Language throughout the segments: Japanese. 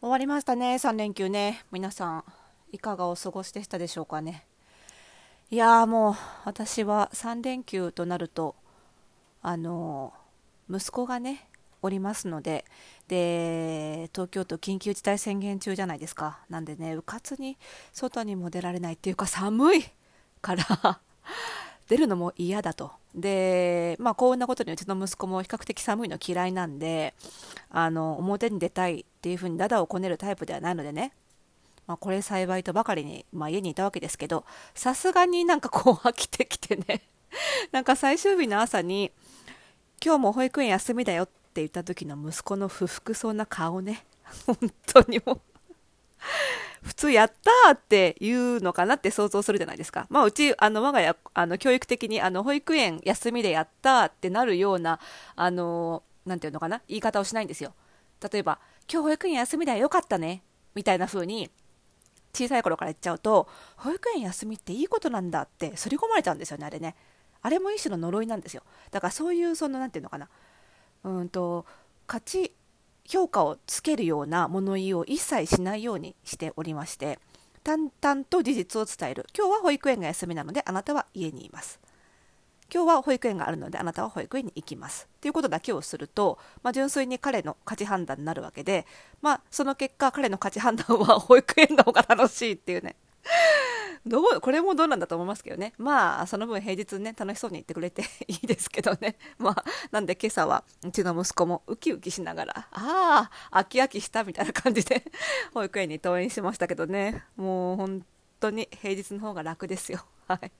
終わりましたね。3連休ね。皆さんいかがお過ごしでしたでしょうかね。いやーもう私は3連休となるとあのー、息子がねおりますのでで東京都緊急事態宣言中じゃないですか。なんでねうかつに外にも出られないっていうか寒いから 出るのも嫌だと。で、まあ、幸運なことにうちの息子も比較的寒いの嫌いなんで、あの、表に出たいっていうふうにダダをこねるタイプではないのでね、まあ、これ幸いとばかりに、まあ、家にいたわけですけど、さすがになんかこう飽きてきてね、なんか最終日の朝に、今日も保育園休みだよって言った時の息子の不服そうな顔ね、本当にもう普通やったーって言うのかなって想像するじゃないですか。まあ、うち、あの、我が家、あの、教育的に、あの、保育園休みでやったーってなるような、あの、なんていうのかな、言い方をしないんですよ。例えば、今日保育園休みだよ、よかったね、みたいな風に、小さい頃から言っちゃうと、保育園休みっていいことなんだって刷り込まれちゃうんですよね、あれね。あれも一種の呪いなんですよ。だからそういう、その、なんていうのかな、うんと、価値評価をつけるような物言いを一切しないようにしておりまして淡々と事実を伝える今日は保育園が休みなのであなたは家にいます今日は保育園があるのであなたは保育園に行きます。ということだけをすると、まあ、純粋に彼の価値判断になるわけで、まあ、その結果彼の価値判断は保育園の方が楽しいっていうね。どうこれもどうなんだと思いますけどね。まあその分平日ね楽しそうに言ってくれていいですけどね。まあなんで今朝はうちの息子もウキウキしながらああ飽き飽きしたみたいな感じで 保育園に登園しましたけどね。もう本当に平日の方が楽ですよ。はい。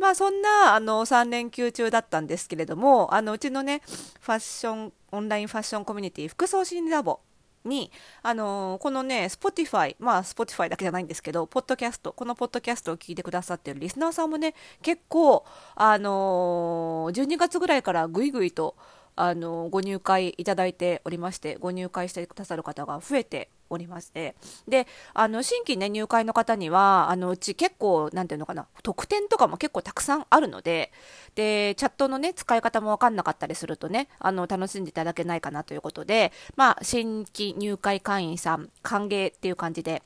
まあそんなあの3連休中だったんですけれどもあのうちのねファッションオンラインファッションコミュニティ服装心理ラボに、あの、このね、Spotify、まあ Spotify だけじゃないんですけど、ポッドキャスト、このポッドキャストを聞いてくださってるリスナーさんもね、結構、あのー、12月ぐらいからぐいぐいと、あのご入会いただいておりましてご入会してくださる方が増えておりまして。であの新規、ね、入会の方にはあのうち結構なんていうのかな特典とかも結構たくさんあるのででチャットの、ね、使い方も分かんなかったりするとねあの楽しんでいただけないかなということで、まあ、新規入会会員さん歓迎っていう感じで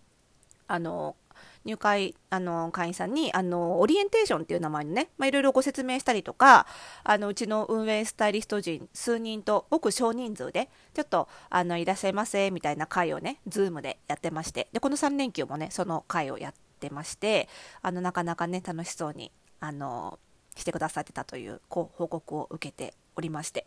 あの入会あの会員さんにあのオリエンテーションっていう名前のね、まあ、いろいろご説明したりとかあのうちの運営スタイリスト陣数人とごく少人数でちょっとあのいらっしゃいませみたいな会をね Zoom でやってましてでこの3連休もねその会をやってましてあのなかなかね楽しそうにあのしてくださってたという報告を受けておりまして。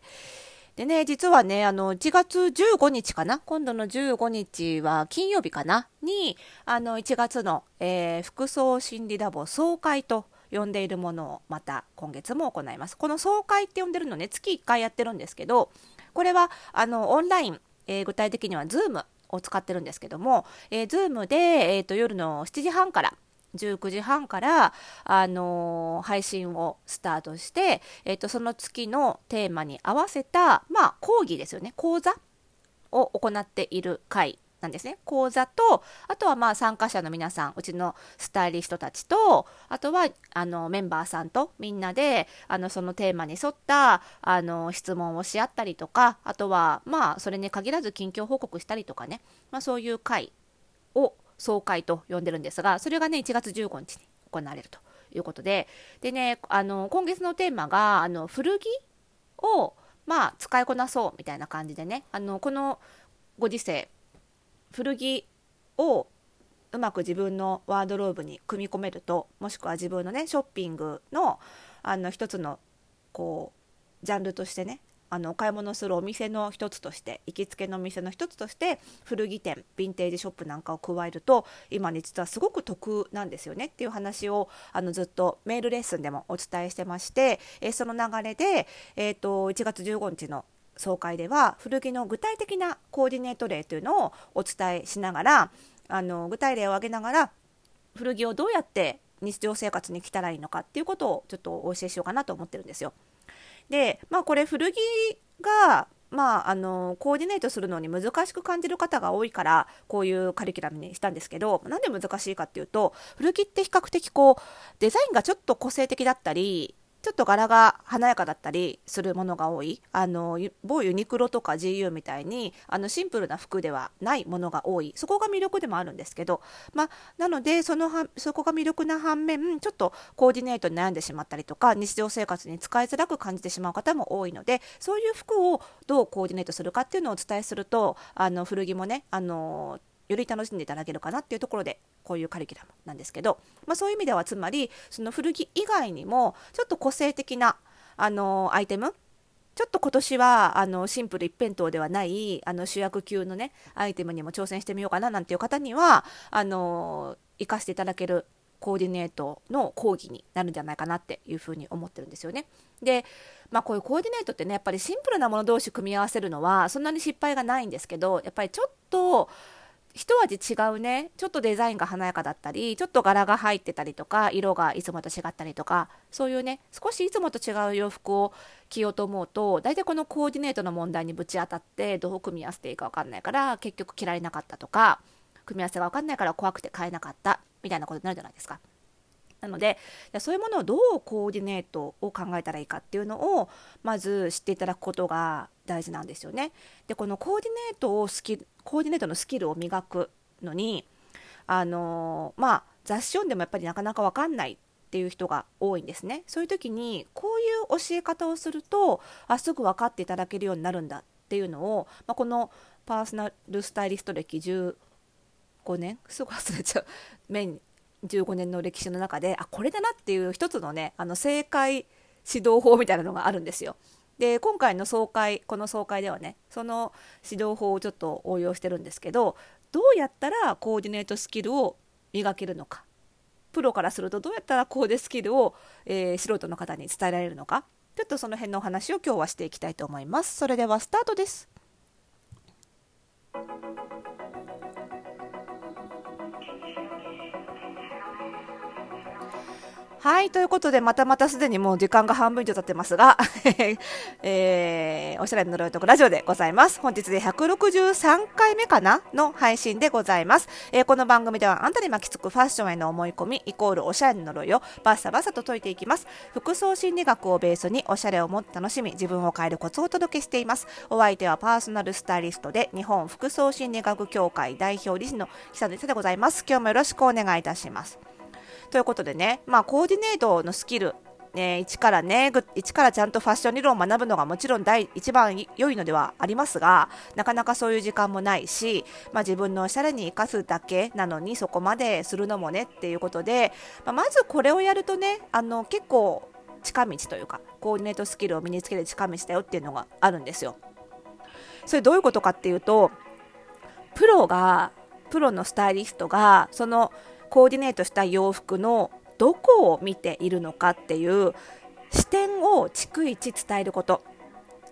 でね、実はね、あの、1月15日かな？今度の15日は金曜日かな？に、あの、1月の、えー、服装心理ラボ総会と呼んでいるものをまた今月も行います。この総会って呼んでるのね、月1回やってるんですけど、これは、あの、オンライン、えー、具体的には Zoom を使ってるんですけども、えー、Zoom で、えーと夜の7時半から19時半から、あのー、配信をスタートして、えーと、その月のテーマに合わせた、まあ、講義ですよね。講座を行っている回なんですね。講座とあとはまあ参加者の皆さんうちのスタイリストたちとあとはあのメンバーさんとみんなであのそのテーマに沿ったあの質問をし合ったりとかあとはまあそれに限らず近況報告したりとかね、まあ、そういう会を総会と呼んでるんですが、それがね、1月15日に行われるということで、でね、あの、今月のテーマが、あの、古着を、まあ、使いこなそうみたいな感じでね、あの、このご時世、古着をうまく自分のワードローブに組み込めると、もしくは自分のね、ショッピングの、あの、一つの、こう、ジャンルとしてね、あのお買い物するお店の一つとして行きつけのお店の一つとして古着店ヴィンテージショップなんかを加えると今ね実はすごく得なんですよねっていう話をあのずっとメールレッスンでもお伝えしてまして、えー、その流れで、えーと、1月15日の総会では古着の具体的なコーディネート例というのをお伝えしながらあの具体例を挙げながら古着をどうやって日常生活に着たらいいのかっていうことをちょっとお教えしようかなと思ってるんですよ。で、まあ、これ古着がまあ、あのコーディネートするのに難しく感じる方が多いからこういうカリキュラムにしたんですけどなんで難しいかっていうと古着って比較的こうデザインがちょっと個性的だったりちょっと柄が華やかだったりするものが多い。あの某ユニクロとか GU みたいにあのシンプルな服ではないものが多い。そこが魅力でもあるんですけど、ま、なのでそのはそこが魅力な反面ちょっとコーディネートに悩んでしまったりとか日常生活に使いづらく感じてしまう方も多いのでそういう服をどうコーディネートするかっていうのをお伝えするとあの古着もねあのより楽しんでいただけるかなっていうところでこういうカリキュラムなんですけど、まあ、そういう意味ではつまりその古着以外にもちょっと個性的なあのアイテムちょっと今年はあのシンプル一辺倒ではないあの主役級のねアイテムにも挑戦してみようかななんていう方にはあの活かしていただけるコーディネートの講義になるんじゃないかなっていうふうに思ってるんですよね。で、まあ、こういうコーディネートってねやっぱりシンプルなもの同士組み合わせるのはそんなに失敗がないんですけどやっぱりちょっと一味違うねちょっとデザインが華やかだったりちょっと柄が入ってたりとか色がいつもと違ったりとかそういうね少しいつもと違う洋服を着ようと思うと大体このコーディネートの問題にぶち当たってどう組み合わせていいか分かんないから結局着られなかったとか組み合わせが分かんないから怖くて買えなかったみたいなことになるじゃないですか。なのでそういうものをどうコーディネートを考えたらいいかっていうのをまず知っていただくことが大事なんですよね。でこのコーディネートをスキコーディネートのスキルを磨くのにあのまあ雑誌読んでもやっぱりなかなか分かんないっていう人が多いんですね。そういう時にこういう教え方をするとあすぐ分かっていただけるようになるんだっていうのを、まあ、このパーソナルスタイリスト歴15年すぐ忘れちゃう面15年の歴史の中であこれだなっていう一つのねあの正解指導法みたいなのがあるんですよ。で今回の総会この総会ではねその指導法をちょっと応用してるんですけどどうやったらコーディネートスキルを磨けるのかプロからするとどうやったらコーデスキルを、えー、素人の方に伝えられるのかちょっとその辺のお話を今日はしていきたいと思います。それではスタートです。はい、ということで、またまたすでにもう時間が半分以上経ってますが、えー、おしゃれの呪いとこラジオでございます。本日で163回目かなの配信でございます。えー、この番組ではあんたに巻きつくファッションへの思い込み、イコールおしゃれの呪いをバッサバサと解いていきます。服装心理学をベースにおしゃれをもっと楽しみ、自分を変えるコツをお届けしています。お相手はパーソナルスタイリストで日本服装心理学協会代表理事の久野でございます。今日もよろしくお願いいたします。ということでね、まあ、コーディネートのスキル、ね、一からね、一からちゃんとファッション理論を学ぶのがもちろん第一番良いのではありますが、なかなかそういう時間もないし、まあ、自分のおしゃれに生かすだけなのにそこまでするのもねっていうことで、まあ、まずこれをやるとね、あの結構近道というか、コーディネートスキルを身につける近道だよっていうのがあるんですよ。それどういうことかっていうと、プロが、プロのスタイリストが、そのコーディネートした洋服のどこを見ているのかっていう視点を逐一伝えること。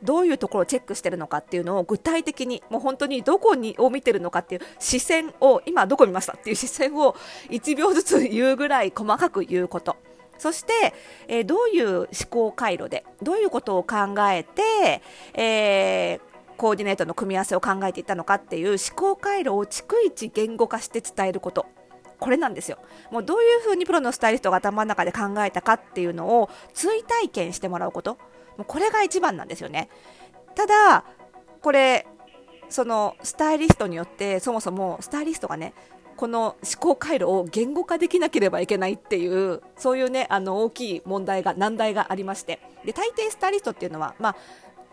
どういうところをチェックしてるのかっていうのを具体的にもう本当にどこにを見てるのかっていう視線を今どこ見ましたっていう視線を1秒ずつ言うぐらい細かく言うこと。そして、えー、どういう思考回路でどういうことを考えて、えー、コーディネートの組み合わせを考えていったのかっていう思考回路を逐一言語化して伝えること。これなんですよ。もうどういうふうにプロのスタイリストが頭の中で考えたかっていうのを追体験してもらうこと。もうこれが一番なんですよね。ただこれそのスタイリストによってそもそもスタイリストがねこの思考回路を言語化できなければいけないっていうそういうねあの大きい問題が難題がありまして。で大抵スタイリストっていうのは、まあ、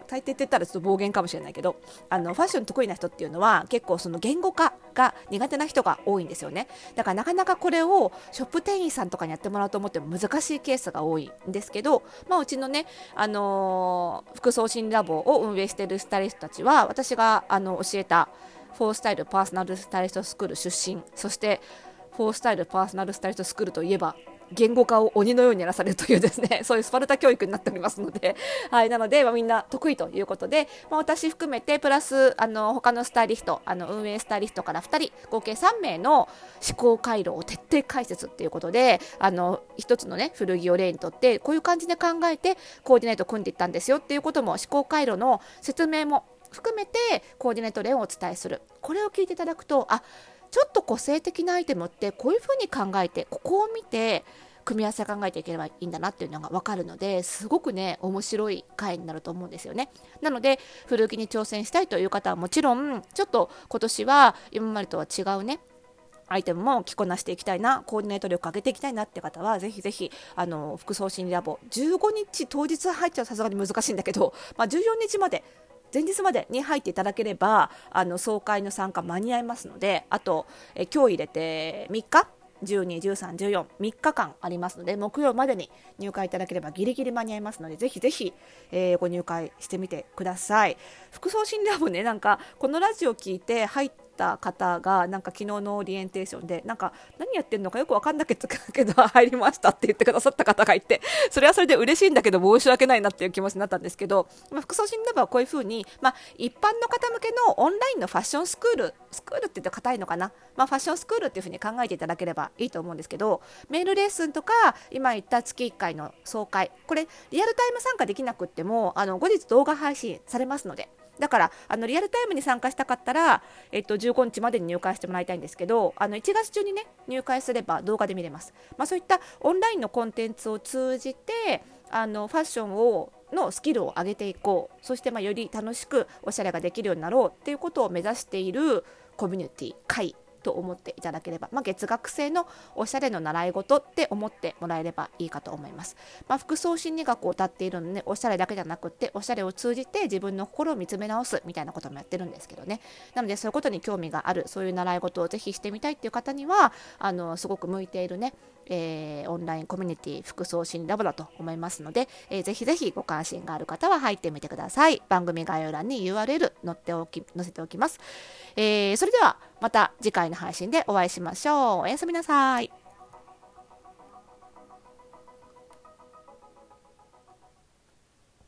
大抵って言ったらちょっと暴言かもしれないけどあのファッション得意な人っていうのは結構その言語化が苦手な人が多いんですよね。だからなかなかこれをショップ店員さんとかにやってもらおうと思っても難しいケースが多いんですけど、まあ、うちのね、あのー、服装診ラボを運営しているスタイリストたちは私があの教えたフォースタイルパーソナルスタイリストスクール出身そしてフォースタイルパーソナルスタイリストスクールといえば言語化を鬼のようにやらされるというですね そういうスパルタ教育になっておりますので、はい、なので、まあ、みんな得意ということで、まあ、私含めてプラスあの他のスタイリストあの運営スタイリストから2人合計3名の思考回路を徹底解説ということであの1つの、ね、古着を例にとってこういう感じで考えてコーディネート組んでいったんですよっていうことも思考回路の説明も含めてコーディネート例をお伝えする。これを聞いていただくとあちょっと個性的なアイテムってこういうふうに考えてここを見て組み合わせ考えていければいいんだなっていうのが分かるのですごくね面白い回になると思うんですよね。なので古着に挑戦したいという方はもちろんちょっと今年は今までとは違うねアイテムも着こなしていきたいなコーディネート力上げていきたいなって方はぜひぜひあの服装心理ラボ15日当日入っちゃうさすがに難しいんだけど、まあ、14日まで前日までに入っていただければあの総会の参加間に合いますのであとえ今日入れて3日12、13、14、3日間ありますので、木曜までに入会いただければギリギリ間に合いますので、ぜひぜひ、えー、ご入会してみてください。服装診療もね、なんか、このラジオ聞いて入っった方がなんか昨日のオリエンテーションでなんか何やってんのかよく分かんなけど入りましたって言ってくださった方がいてそれはそれで嬉しいんだけど申し訳ないなっていう気持ちになったんですけど、まあ、服装診断部はこういうふうに、まあ、一般の方向けのオンラインのファッションスクールスクールって言うと硬いのかな、まあ、ファッションスクールっていうふうに考えていただければいいと思うんですけどメールレッスンとか今言った月1回の総会これリアルタイム参加できなくってもあの後日動画配信されますのでだからあのリアルタイムに参加したかったら、えっと、15日までに入会してもらいたいんですけどあの1月中にね入会すれば動画で見れます、まあ、そういったオンラインのコンテンツを通じてあのファッションをのスキルを上げていこう。そしてまより楽しくおしゃれができるようになろうっていうことを目指しているコミュニティ会。と思っていただければ、まあ、月額制のおしゃれの習い事って思ってもらえればいいかと思います。まあ、服装心理学を歌っているので、おしゃれだけじゃなくて、おしゃれを通じて自分の心を見つめ直すみたいなこともやってるんですけどね。なので、そういうことに興味がある、そういう習い事をぜひしてみたいっていう方には、あのすごく向いているね、えー、オンラインコミュニティ服装心ラボだと思いますので、えー、ぜひぜひご関心がある方は入ってみてください。番組概要欄に URL 載っておき載せておきます。えー、それではまた次回の配信でお会いしましょう。おやすみなさい。